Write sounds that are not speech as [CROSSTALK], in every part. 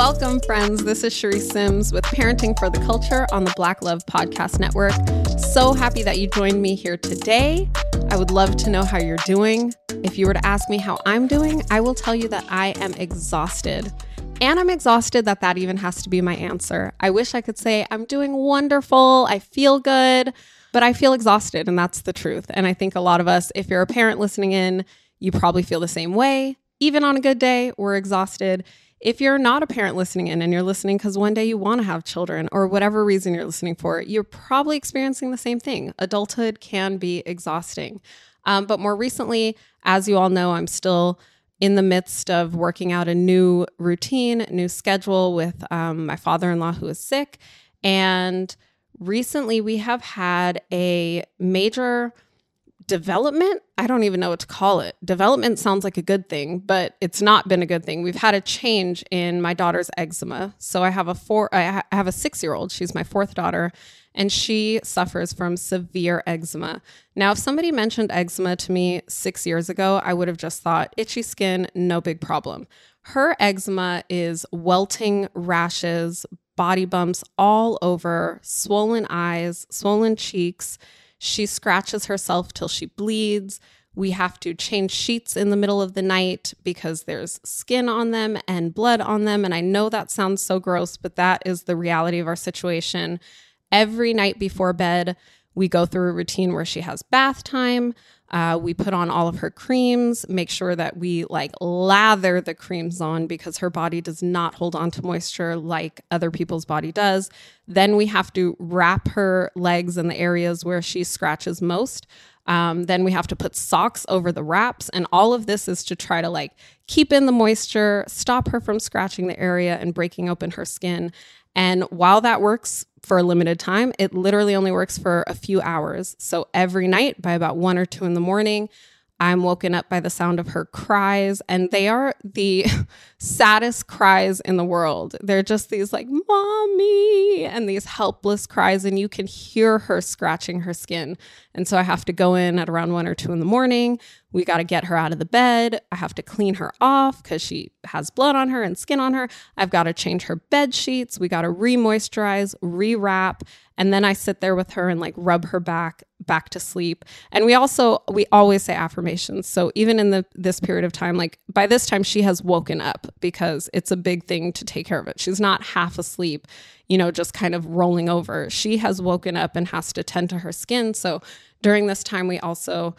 Welcome, friends. This is Charisse Sims with Parenting for the Culture on the Black Love Podcast Network. So happy that you joined me here today. I would love to know how you're doing. If you were to ask me how I'm doing, I will tell you that I am exhausted. And I'm exhausted that that even has to be my answer. I wish I could say, I'm doing wonderful, I feel good, but I feel exhausted, and that's the truth. And I think a lot of us, if you're a parent listening in, you probably feel the same way. Even on a good day, we're exhausted. If you're not a parent listening in and you're listening because one day you want to have children or whatever reason you're listening for, you're probably experiencing the same thing. Adulthood can be exhausting. Um, but more recently, as you all know, I'm still in the midst of working out a new routine, new schedule with um, my father in law who is sick. And recently we have had a major development. I don't even know what to call it. Development sounds like a good thing, but it's not been a good thing. We've had a change in my daughter's eczema. So I have a four, I have a six year old. She's my fourth daughter, and she suffers from severe eczema. Now, if somebody mentioned eczema to me six years ago, I would have just thought itchy skin, no big problem. Her eczema is welting rashes, body bumps all over, swollen eyes, swollen cheeks. She scratches herself till she bleeds. We have to change sheets in the middle of the night because there's skin on them and blood on them. And I know that sounds so gross, but that is the reality of our situation every night before bed, we go through a routine where she has bath time. Uh, we put on all of her creams, make sure that we like lather the creams on because her body does not hold on to moisture like other people's body does. Then we have to wrap her legs in the areas where she scratches most. Um, then we have to put socks over the wraps. And all of this is to try to like keep in the moisture, stop her from scratching the area and breaking open her skin. And while that works for a limited time, it literally only works for a few hours. So every night by about one or two in the morning, I'm woken up by the sound of her cries, and they are the [LAUGHS] saddest cries in the world. They're just these like, mommy, and these helpless cries, and you can hear her scratching her skin. And so I have to go in at around one or two in the morning. We got to get her out of the bed. I have to clean her off because she has blood on her and skin on her. I've got to change her bed sheets. We got to re moisturize, rewrap. And then I sit there with her and like rub her back back to sleep. And we also we always say affirmations. So even in the this period of time, like by this time she has woken up because it's a big thing to take care of it. She's not half asleep, you know, just kind of rolling over. She has woken up and has to tend to her skin. So during this time we also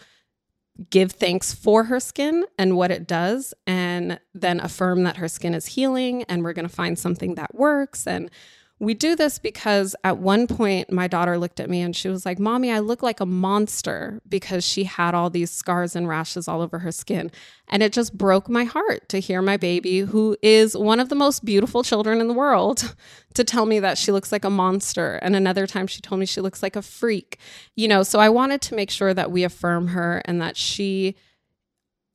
give thanks for her skin and what it does and then affirm that her skin is healing and we're going to find something that works and we do this because at one point my daughter looked at me and she was like, Mommy, I look like a monster because she had all these scars and rashes all over her skin. And it just broke my heart to hear my baby, who is one of the most beautiful children in the world, [LAUGHS] to tell me that she looks like a monster. And another time she told me she looks like a freak. You know, so I wanted to make sure that we affirm her and that she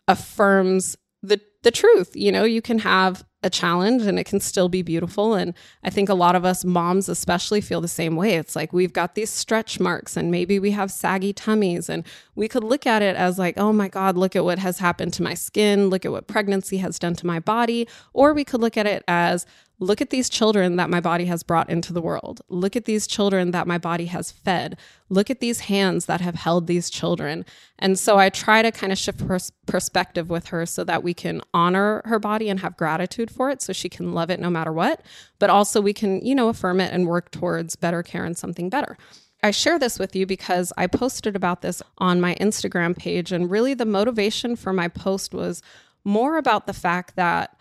affirms the the truth. You know, you can have a challenge and it can still be beautiful. And I think a lot of us moms, especially, feel the same way. It's like we've got these stretch marks and maybe we have saggy tummies. And we could look at it as like, oh my God, look at what has happened to my skin. Look at what pregnancy has done to my body. Or we could look at it as, Look at these children that my body has brought into the world. Look at these children that my body has fed. Look at these hands that have held these children. And so I try to kind of shift pers- perspective with her so that we can honor her body and have gratitude for it so she can love it no matter what. But also we can, you know, affirm it and work towards better care and something better. I share this with you because I posted about this on my Instagram page. And really, the motivation for my post was more about the fact that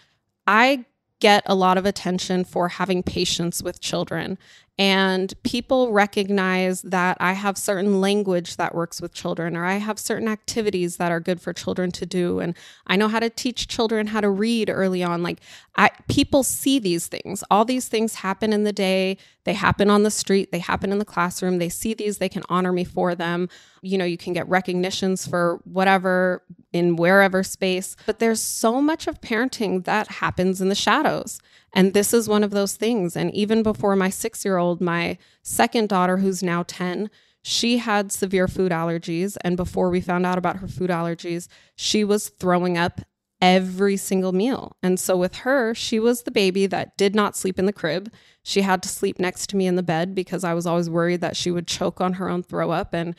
I get a lot of attention for having patience with children. And people recognize that I have certain language that works with children, or I have certain activities that are good for children to do. And I know how to teach children how to read early on. Like, I, people see these things. All these things happen in the day, they happen on the street, they happen in the classroom. They see these, they can honor me for them. You know, you can get recognitions for whatever in wherever space. But there's so much of parenting that happens in the shadows. And this is one of those things. And even before my six year old, my second daughter, who's now 10, she had severe food allergies. And before we found out about her food allergies, she was throwing up every single meal. And so with her, she was the baby that did not sleep in the crib. She had to sleep next to me in the bed because I was always worried that she would choke on her own throw up and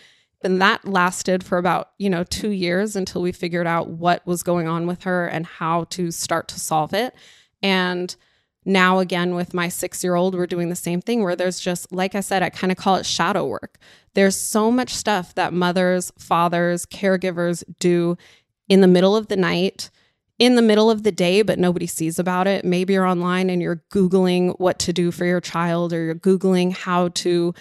and that lasted for about, you know, 2 years until we figured out what was going on with her and how to start to solve it. And now again with my 6-year-old, we're doing the same thing where there's just like I said, I kind of call it shadow work. There's so much stuff that mothers, fathers, caregivers do in the middle of the night in the middle of the day, but nobody sees about it. Maybe you're online and you're Googling what to do for your child, or you're Googling how to,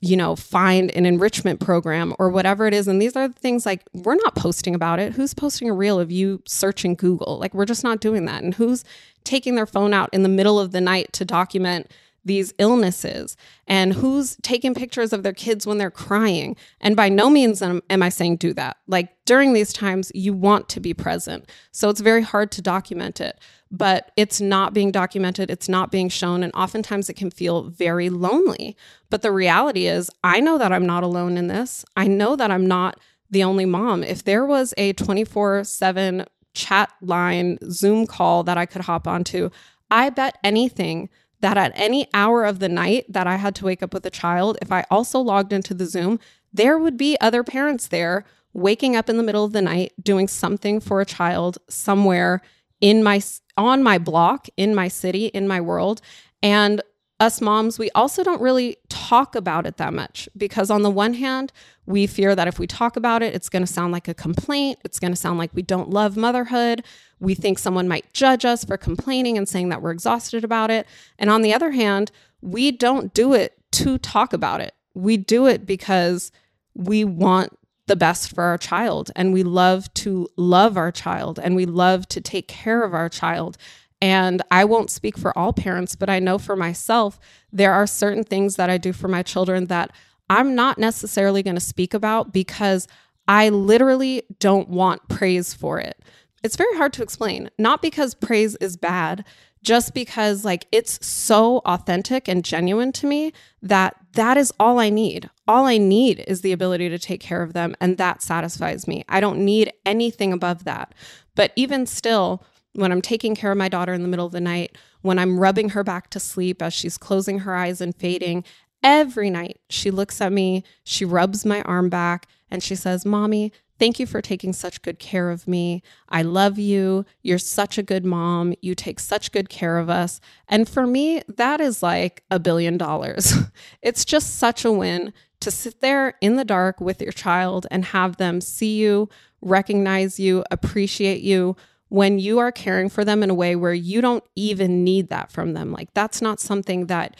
you know, find an enrichment program or whatever it is. And these are the things like we're not posting about it. Who's posting a reel of you searching Google? Like we're just not doing that. And who's taking their phone out in the middle of the night to document these illnesses and who's taking pictures of their kids when they're crying. And by no means am, am, I saying do that. Like during these times, you want to be present. So it's very hard to document it, but it's not being documented, it's not being shown. And oftentimes it can feel very lonely. But the reality is, I know that I'm not alone in this. I know that I'm not the only mom. If there was a 24 7 chat line, Zoom call that I could hop onto, I bet anything that at any hour of the night that I had to wake up with a child, if I also logged into the Zoom, there would be other parents there waking up in the middle of the night doing something for a child somewhere in my on my block, in my city, in my world. And us moms, we also don't really talk about it that much because, on the one hand, we fear that if we talk about it, it's going to sound like a complaint. It's going to sound like we don't love motherhood. We think someone might judge us for complaining and saying that we're exhausted about it. And on the other hand, we don't do it to talk about it. We do it because we want the best for our child and we love to love our child and we love to take care of our child. And I won't speak for all parents, but I know for myself, there are certain things that I do for my children that I'm not necessarily going to speak about because I literally don't want praise for it it's very hard to explain. Not because praise is bad, just because like it's so authentic and genuine to me that that is all I need. All I need is the ability to take care of them and that satisfies me. I don't need anything above that. But even still, when I'm taking care of my daughter in the middle of the night, when I'm rubbing her back to sleep as she's closing her eyes and fading, every night she looks at me, she rubs my arm back, and she says, Mommy, Thank you for taking such good care of me. I love you. You're such a good mom. You take such good care of us. And for me, that is like a billion dollars. [LAUGHS] it's just such a win to sit there in the dark with your child and have them see you, recognize you, appreciate you when you are caring for them in a way where you don't even need that from them. Like that's not something that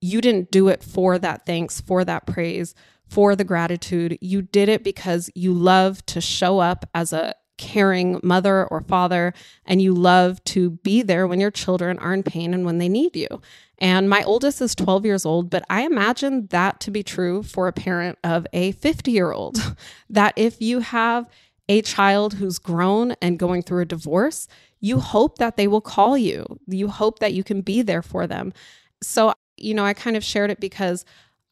you didn't do it for that thanks, for that praise for the gratitude. You did it because you love to show up as a caring mother or father, and you love to be there when your children are in pain and when they need you. And my oldest is 12 years old, but I imagine that to be true for a parent of a 50 year old. [LAUGHS] that if you have a child who's grown and going through a divorce, you hope that they will call you. You hope that you can be there for them. So, you know, I kind of shared it because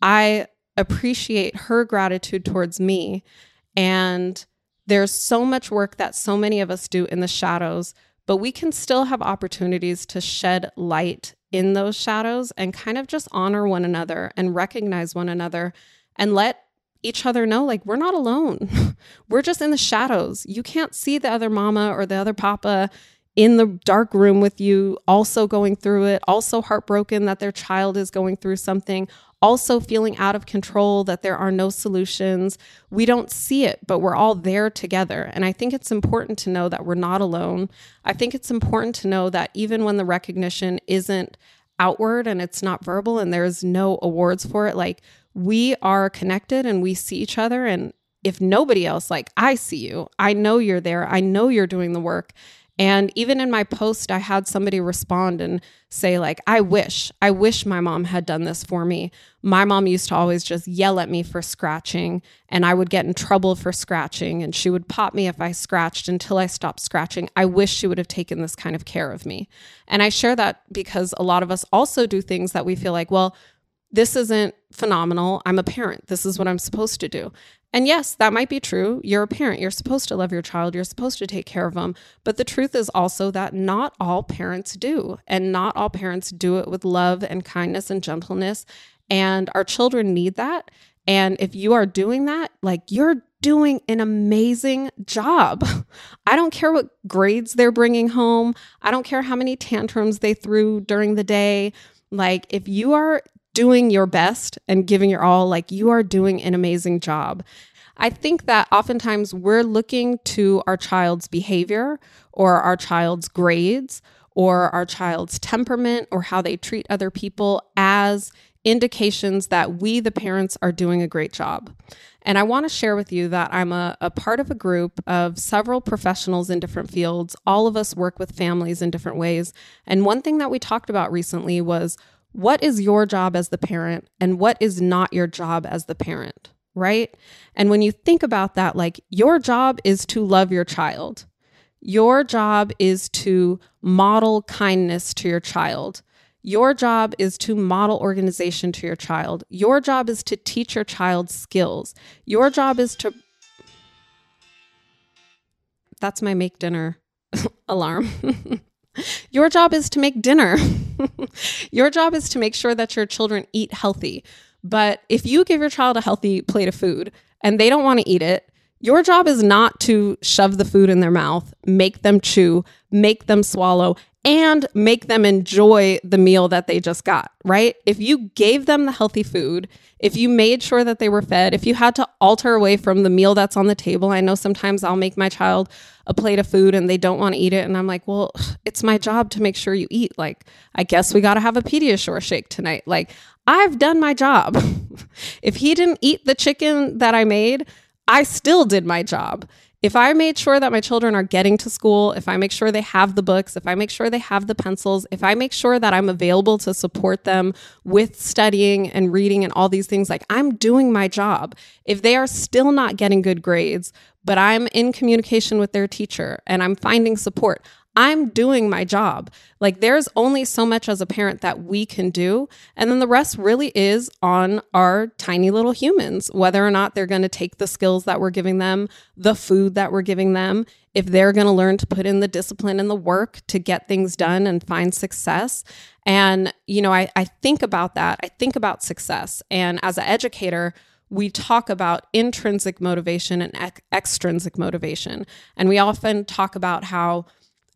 I appreciate her gratitude towards me. And there's so much work that so many of us do in the shadows, but we can still have opportunities to shed light in those shadows and kind of just honor one another and recognize one another and let each other know like we're not alone. [LAUGHS] we're just in the shadows. You can't see the other mama or the other papa in the dark room with you, also going through it, also heartbroken that their child is going through something, also feeling out of control, that there are no solutions. We don't see it, but we're all there together. And I think it's important to know that we're not alone. I think it's important to know that even when the recognition isn't outward and it's not verbal and there's no awards for it, like we are connected and we see each other. And if nobody else, like I see you, I know you're there, I know you're doing the work. And even in my post, I had somebody respond and say, like, I wish, I wish my mom had done this for me. My mom used to always just yell at me for scratching, and I would get in trouble for scratching, and she would pop me if I scratched until I stopped scratching. I wish she would have taken this kind of care of me. And I share that because a lot of us also do things that we feel like, well, this isn't phenomenal. I'm a parent. This is what I'm supposed to do. And yes, that might be true. You're a parent. You're supposed to love your child. You're supposed to take care of them. But the truth is also that not all parents do. And not all parents do it with love and kindness and gentleness. And our children need that. And if you are doing that, like you're doing an amazing job. [LAUGHS] I don't care what grades they're bringing home. I don't care how many tantrums they threw during the day. Like, if you are doing your best and giving your all, like you are doing an amazing job. I think that oftentimes we're looking to our child's behavior or our child's grades or our child's temperament or how they treat other people as indications that we, the parents, are doing a great job. And I want to share with you that I'm a, a, part of a group of several professionals in different fields. All of us work with families in different ways. And one thing that we talked about recently was what is your job as the parent and what is not your job as the parent, right? And when you think about that, like your job is to love your child, your job is to model kindness to your child. Your job is to model organization to your child. Your job is to teach your child skills. Your job is to. That's my make dinner [LAUGHS] alarm. [LAUGHS] Your job is to make dinner. [LAUGHS] your job is to make sure that your children eat healthy. But if you give your child a healthy plate of food and they don't want to eat it, your job is not to shove the food in their mouth, make them chew, make them swallow, and make them enjoy the meal that they just got, right? If you gave them the healthy food, if you made sure that they were fed, if you had to alter away from the meal that's on the table, I know sometimes I'll make my child a plate of food and they don't want to eat it. And I'm like, well, [SIGHS] it's my job to make sure you eat. Like, I guess we got to have a Pediasure shake tonight. Like, I've done my job. [LAUGHS] if he didn't eat the chicken that I made, I still did my job if I made sure that my children are getting to school, if I make sure they have the books, if I make sure they have the pencils, if I make sure that I'm available to support them with studying and reading and all these things, like I'm doing my job. If they are still not getting good grades, but I'm in communication with their teacher and I'm finding support, I'm doing my job. Like there's only so much as a parent that we can do. And then the rest really is on our tiny little humans, whether or not they're going to take the skills that we're giving them, the food that we're giving them, if they're going to learn to put in the discipline and the work to get things done and find success. And, you know, I, I think about that. I think about success. And as an educator, we talk about intrinsic motivation and extrinsic motivation. And we often talk about how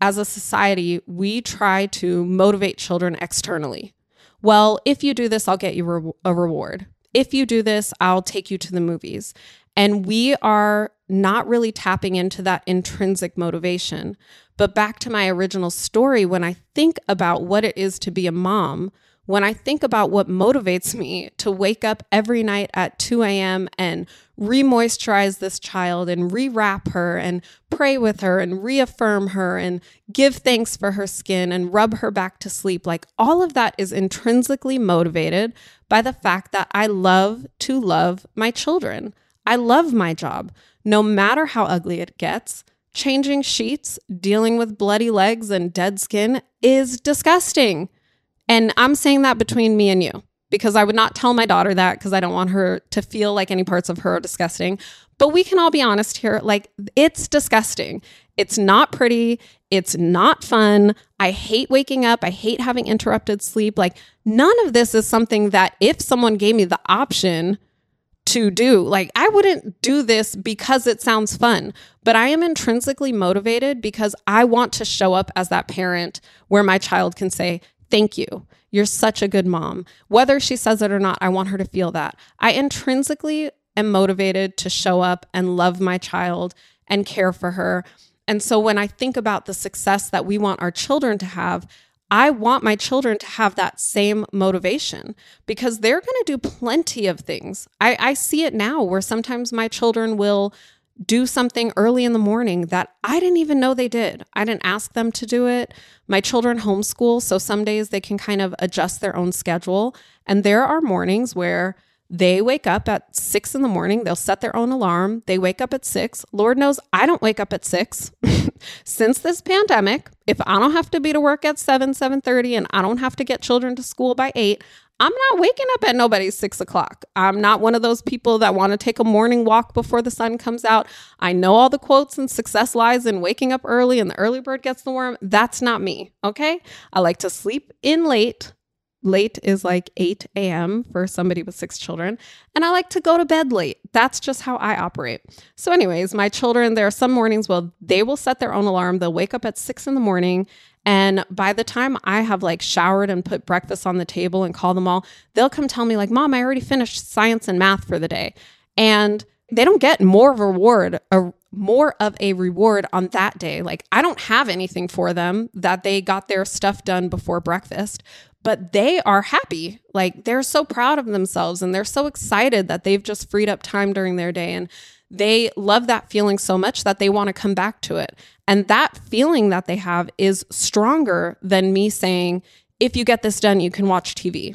as a society, we try to motivate children externally. Well, if you do this, I'll get you re- a reward. If you do this, I'll take you to the movies. And we are not really tapping into that intrinsic motivation. But back to my original story, when I think about what it is to be a mom, when I think about what motivates me to wake up every night at 2 a.m. and re-moisturize this child and rewrap her and pray with her and reaffirm her and give thanks for her skin and rub her back to sleep like all of that is intrinsically motivated by the fact that I love to love my children. I love my job no matter how ugly it gets. Changing sheets, dealing with bloody legs and dead skin is disgusting. And I'm saying that between me and you because I would not tell my daughter that because I don't want her to feel like any parts of her are disgusting. But we can all be honest here like, it's disgusting. It's not pretty. It's not fun. I hate waking up. I hate having interrupted sleep. Like, none of this is something that if someone gave me the option, to do. Like, I wouldn't do this because it sounds fun, but I am intrinsically motivated because I want to show up as that parent where my child can say, Thank you. You're such a good mom. Whether she says it or not, I want her to feel that. I intrinsically am motivated to show up and love my child and care for her. And so when I think about the success that we want our children to have, I want my children to have that same motivation because they're going to do plenty of things. I, I, see it now where sometimes my children will do something early in the morning that I didn't even know they did. I didn't ask them to do it. My children homeschool, so some days they can kind of adjust their own schedule. And there are mornings where they wake up at six in the morning. They'll set their own alarm. They wake up at six. Lord knows I don't wake up at six. [LAUGHS] Since this pandemic, if I don't have to be to work at seven, seven thirty, and I don't have to get children to school by eight, I'm not waking up at nobody's six o'clock. I'm not one of those people that want to take a morning walk before the sun comes out. I know all the quotes and success lies in waking up early and the early bird gets the worm. That's not me. Okay. I like to sleep in late. Late is like 8 a.m. for somebody with six children. And I like to go to bed late. That's just how I operate. So, anyways, my children, there are some mornings, well, they will set their own alarm. They'll wake up at six in the morning and by the time I have like showered and put breakfast on the table and call them all, they'll come tell me, like, Mom, I already finished science and math for the day. And they don't get more reward, a more of a reward on that day. Like I don't have anything for them that they got their stuff done before breakfast, but they are happy. Like they're so proud of themselves and they're so excited that they've just freed up time during their day and they love that feeling so much that they want to come back to it. And that feeling that they have is stronger than me saying, if you get this done, you can watch TV.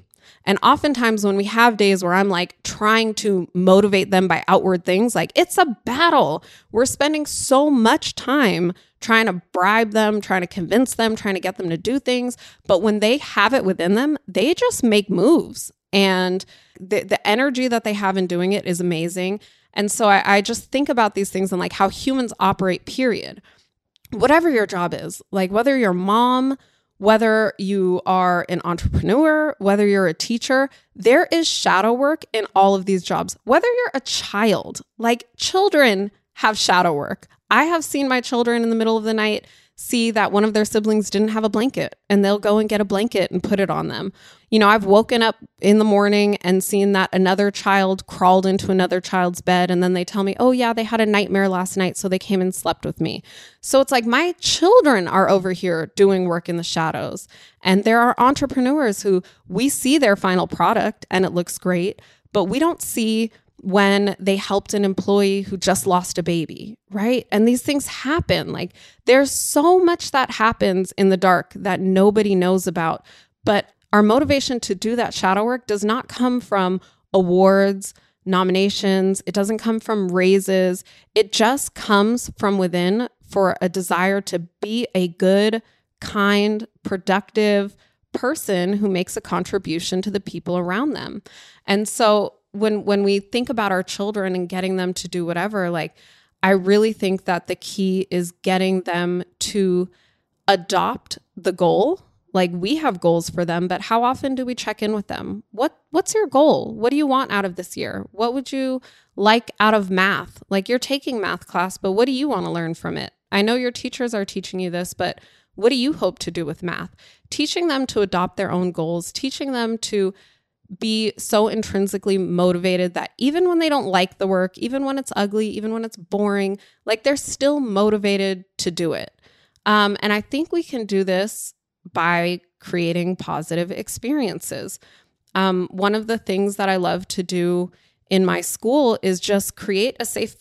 And oftentimes, when we have days where I'm like trying to motivate them by outward things, like it's a battle. We're spending so much time trying to bribe them, trying to convince them, trying to get them to do things. But when they have it within them, they just make moves. And the, the energy that they have in doing it is amazing. And so I, I just think about these things and like how humans operate, period whatever your job is, like whether you're mom, whether you are an entrepreneur, whether you're a teacher, there is shadow work in all of these jobs. Whether you're a child, like children have shadow work. I have seen my children in the middle of the night see that one of their siblings didn't have a blanket and they'll go and get a blanket and put it on them. You know, I've woken up in the morning and seen that another child crawled into another child's bed and then they tell me, "Oh yeah, they had a nightmare last night, so they came and slept with me." So it's like my children are over here doing work in the shadows. And there are entrepreneurs who we see their final product and it looks great, but we don't see when they helped an employee who just lost a baby, right? And these things happen. Like there's so much that happens in the dark that nobody knows about. But our motivation to do that shadow work does not come from awards, nominations, it doesn't come from raises. It just comes from within for a desire to be a good, kind, productive person who makes a contribution to the people around them. And so when when we think about our children and getting them to do whatever like i really think that the key is getting them to adopt the goal. Like we have goals for them but how often do we check in with them? What what's your goal? What do you want out of this year? What would you like out of math? Like you're taking math class but what do you want to learn from it? I know your teachers are teaching you this but what do you hope to do with math? Teaching them to adopt their own goals teaching them to be so intrinsically motivated that even when they don't like the work, even when it's ugly, even when it's boring, like they're still motivated to do it. Um, and I think we can do this by creating positive experiences. Um, one of the things that I love to do in my school is just create a safe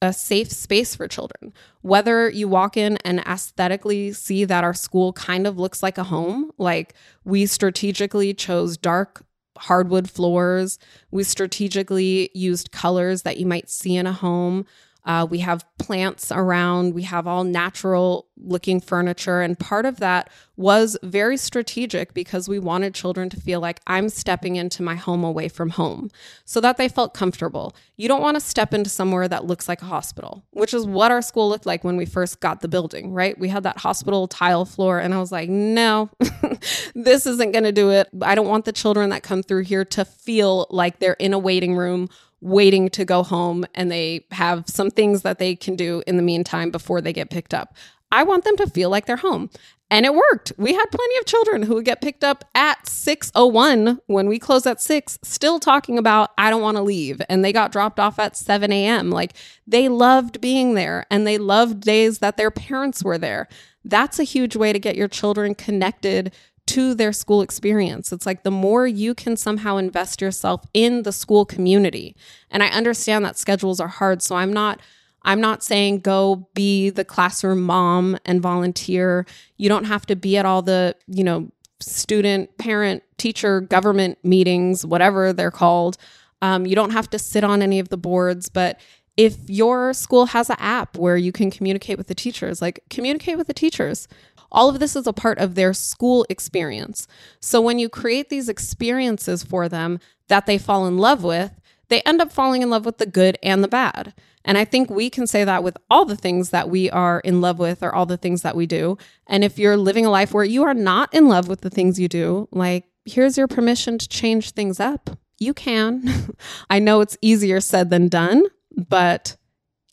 a safe space for children. Whether you walk in and aesthetically see that our school kind of looks like a home, like we strategically chose dark hardwood floors. We strategically used colors that you might see in a home. Uh, we have plants around. We have all natural looking furniture. And part of that was very strategic because we wanted children to feel like I'm stepping into my home away from home so that they felt comfortable. You don't want to step into somewhere that looks like a hospital, which is what our school looked like when we first got the building, right? We had that hospital tile floor. And I was like, no, [LAUGHS] this isn't going to do it. I don't want the children that come through here to feel like they're in a waiting room waiting to go home and they have some things that they can do in the meantime before they get picked up. I want them to feel like they're home. And it worked. We had plenty of children who would get picked up at 6:01 when we close at 6, still talking about I don't want to leave. And they got dropped off at 7 a.m. Like they loved being there and they loved days that their parents were there. That's a huge way to get your children connected to their school experience. It's like the more you can somehow invest yourself in the school community. And I understand that schedules are hard, so I'm not I'm not saying go be the classroom mom and volunteer. You don't have to be at all the, you know, student, parent, teacher, government meetings, whatever they're called. Um, you don't have to sit on any of the boards, but if your school has an app where you can communicate with the teachers, like communicate with the teachers All of this is a part of their school experience. So when you create these experiences for them that they fall in love with, they end up falling in love with the good and the bad. And I think we can say that with all the things that we are in love with or all the things that we do. And if you're living a life where you are not in love with the things you do, like here's your permission to change things up. You can. [LAUGHS] I know it's easier said than done, but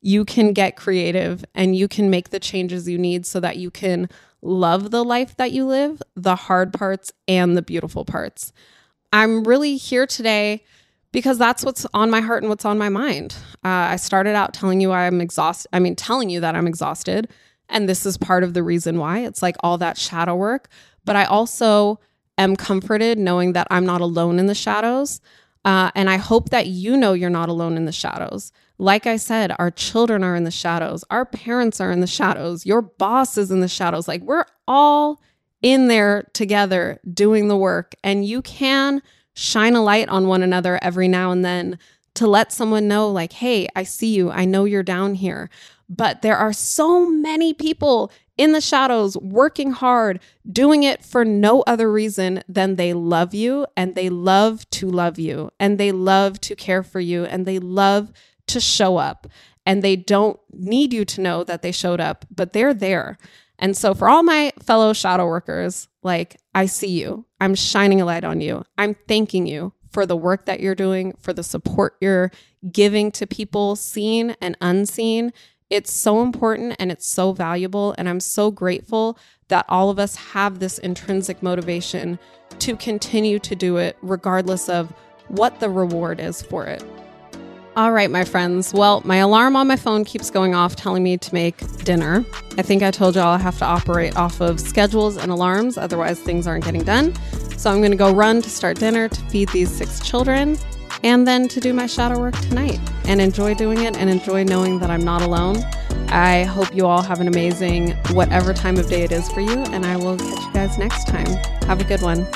you can get creative and you can make the changes you need so that you can love the life that you live, the hard parts and the beautiful parts. I'm really here today because that's what's on my heart and what's on my mind. Uh, I started out telling you I'm exhausted. I mean, telling you that I'm exhausted. And this is part of the reason why it's like all that shadow work. But I also am comforted knowing that I'm not alone in the shadows. Uh, and I hope that you know you're not alone in the shadows. Like I said, our children are in the shadows, our parents are in the shadows, your boss is in the shadows. Like we're all in there together doing the work. And you can shine a light on one another every now and then to let someone know, like, hey, I see you. I know you're down here. But there are so many people in the shadows, working hard, doing it for no other reason than they love you and they love to love you and they love to care for you and they love to show up. And they don't need you to know that they showed up, but they're there. And so, for all my fellow shadow workers, like, I see you. I'm shining a light on you. I'm thanking you for the work that you're doing, for the support you're giving to people seen and unseen. It's so important and it's so valuable. And I'm so grateful that all of us have this intrinsic motivation to continue to do it, regardless of what the reward is for it. All right, my friends. Well, my alarm on my phone keeps going off telling me to make dinner. I think I told y'all I have to operate off of schedules and alarms, otherwise, things aren't getting done. So I'm going to go run to start dinner to feed these six children and then to do my shadow work tonight and enjoy doing it and enjoy knowing that I'm not alone. I hope you all have an amazing whatever time of day it is for you, and I will catch you guys next time. Have a good one.